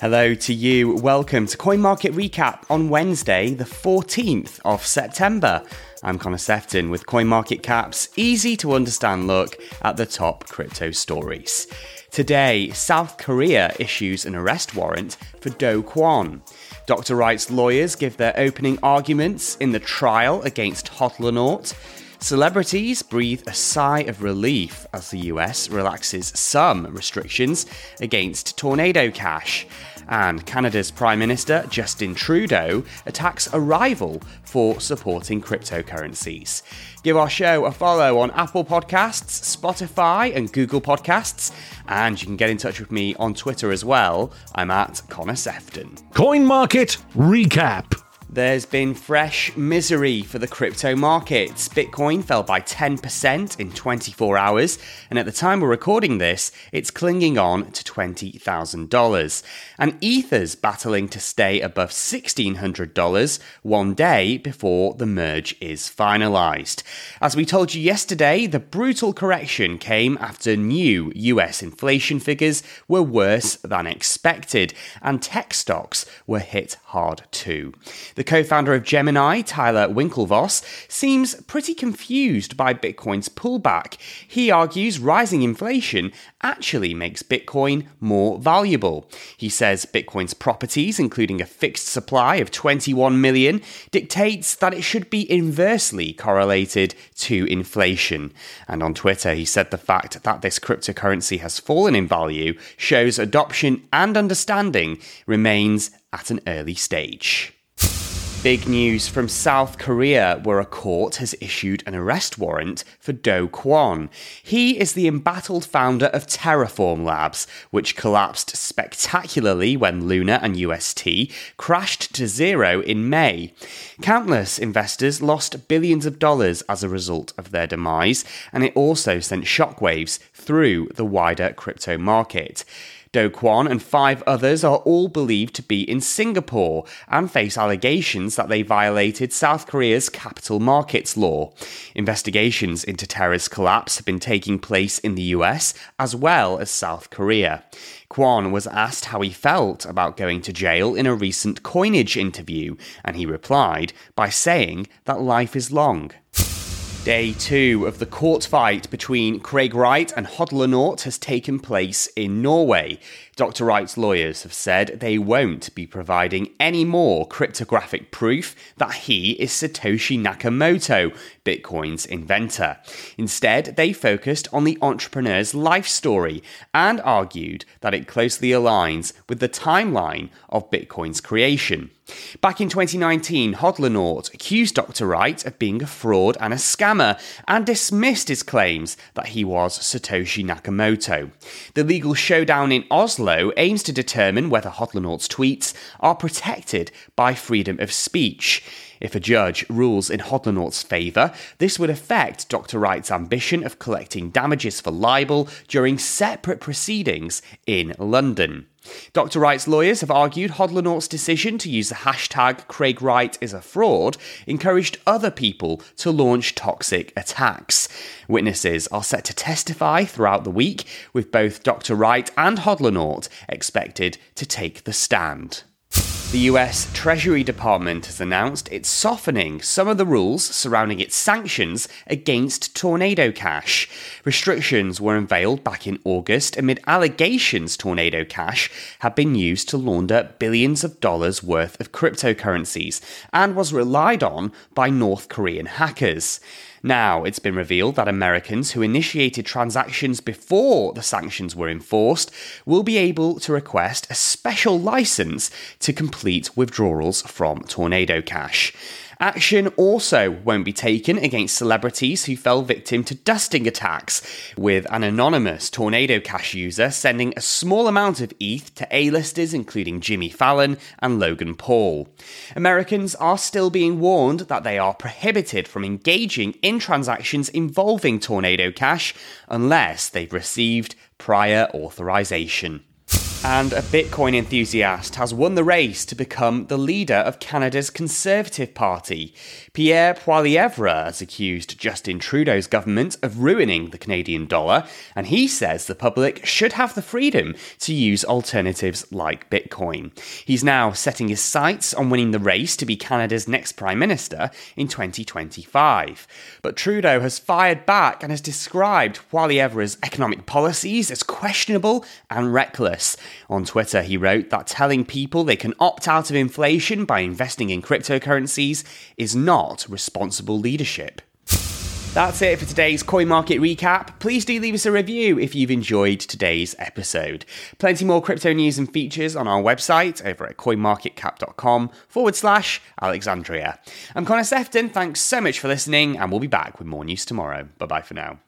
Hello to you. Welcome to Coin Market Recap on Wednesday, the 14th of September. I'm Connor Sefton with Coin Market Cap's easy to understand look at the top crypto stories. Today, South Korea issues an arrest warrant for Do Kwon. Dr. Wright's lawyers give their opening arguments in the trial against Hodlonaut. Celebrities breathe a sigh of relief as the US relaxes some restrictions against Tornado Cash. And Canada's Prime Minister, Justin Trudeau, attacks a rival for supporting cryptocurrencies. Give our show a follow on Apple Podcasts, Spotify, and Google Podcasts. And you can get in touch with me on Twitter as well. I'm at Connor Sefton. Coin Market Recap. There's been fresh misery for the crypto markets. Bitcoin fell by 10% in 24 hours, and at the time we're recording this, it's clinging on to $20,000. And Ether's battling to stay above $1,600 one day before the merge is finalized. As we told you yesterday, the brutal correction came after new US inflation figures were worse than expected, and tech stocks were hit hard too. The co founder of Gemini, Tyler Winklevoss, seems pretty confused by Bitcoin's pullback. He argues rising inflation actually makes Bitcoin more valuable. He says Bitcoin's properties, including a fixed supply of 21 million, dictates that it should be inversely correlated to inflation. And on Twitter, he said the fact that this cryptocurrency has fallen in value shows adoption and understanding remains at an early stage. Big news from South Korea, where a court has issued an arrest warrant for Do Kwon. He is the embattled founder of Terraform Labs, which collapsed spectacularly when Luna and UST crashed to zero in May. Countless investors lost billions of dollars as a result of their demise, and it also sent shockwaves through the wider crypto market. Do Kwon and five others are all believed to be in Singapore and face allegations that they violated South Korea's capital markets law. Investigations into Terra's collapse have been taking place in the US as well as South Korea. Kwon was asked how he felt about going to jail in a recent coinage interview, and he replied by saying that life is long. Day two of the court fight between Craig Wright and Hodlonaut has taken place in Norway. Dr. Wright's lawyers have said they won't be providing any more cryptographic proof that he is Satoshi Nakamoto, Bitcoin's inventor. Instead, they focused on the entrepreneur's life story and argued that it closely aligns with the timeline of Bitcoin's creation. Back in 2019, Hodlonaut accused Dr. Wright of being a fraud and a scammer and dismissed his claims that he was Satoshi Nakamoto. The legal showdown in Oslo aims to determine whether Hodlonaut's tweets are protected by freedom of speech. If a judge rules in Hodlonaut's favour, this would affect Dr. Wright's ambition of collecting damages for libel during separate proceedings in London. Dr. Wright's lawyers have argued Hodlonaut's decision to use the hashtag Craig Wright is a fraud encouraged other people to launch toxic attacks. Witnesses are set to testify throughout the week, with both Dr. Wright and Hodlonaut expected to take the stand. The US Treasury Department has announced it's softening some of the rules surrounding its sanctions against Tornado Cash. Restrictions were unveiled back in August amid allegations Tornado Cash had been used to launder billions of dollars worth of cryptocurrencies and was relied on by North Korean hackers. Now, it's been revealed that Americans who initiated transactions before the sanctions were enforced will be able to request a special license to complete withdrawals from Tornado Cash. Action also won't be taken against celebrities who fell victim to dusting attacks, with an anonymous Tornado Cash user sending a small amount of ETH to A-listers including Jimmy Fallon and Logan Paul. Americans are still being warned that they are prohibited from engaging in transactions involving Tornado Cash unless they've received prior authorization. And a Bitcoin enthusiast has won the race to become the leader of Canada's Conservative Party. Pierre Poilievre has accused Justin Trudeau's government of ruining the Canadian dollar, and he says the public should have the freedom to use alternatives like Bitcoin. He's now setting his sights on winning the race to be Canada's next Prime Minister in 2025. But Trudeau has fired back and has described Poilievre's economic policies as questionable and reckless. On Twitter, he wrote that telling people they can opt out of inflation by investing in cryptocurrencies is not responsible leadership. That's it for today's coin market recap. Please do leave us a review if you've enjoyed today's episode. Plenty more crypto news and features on our website over at coinmarketcap.com forward slash Alexandria. I'm Connor Sefton. Thanks so much for listening, and we'll be back with more news tomorrow. Bye bye for now.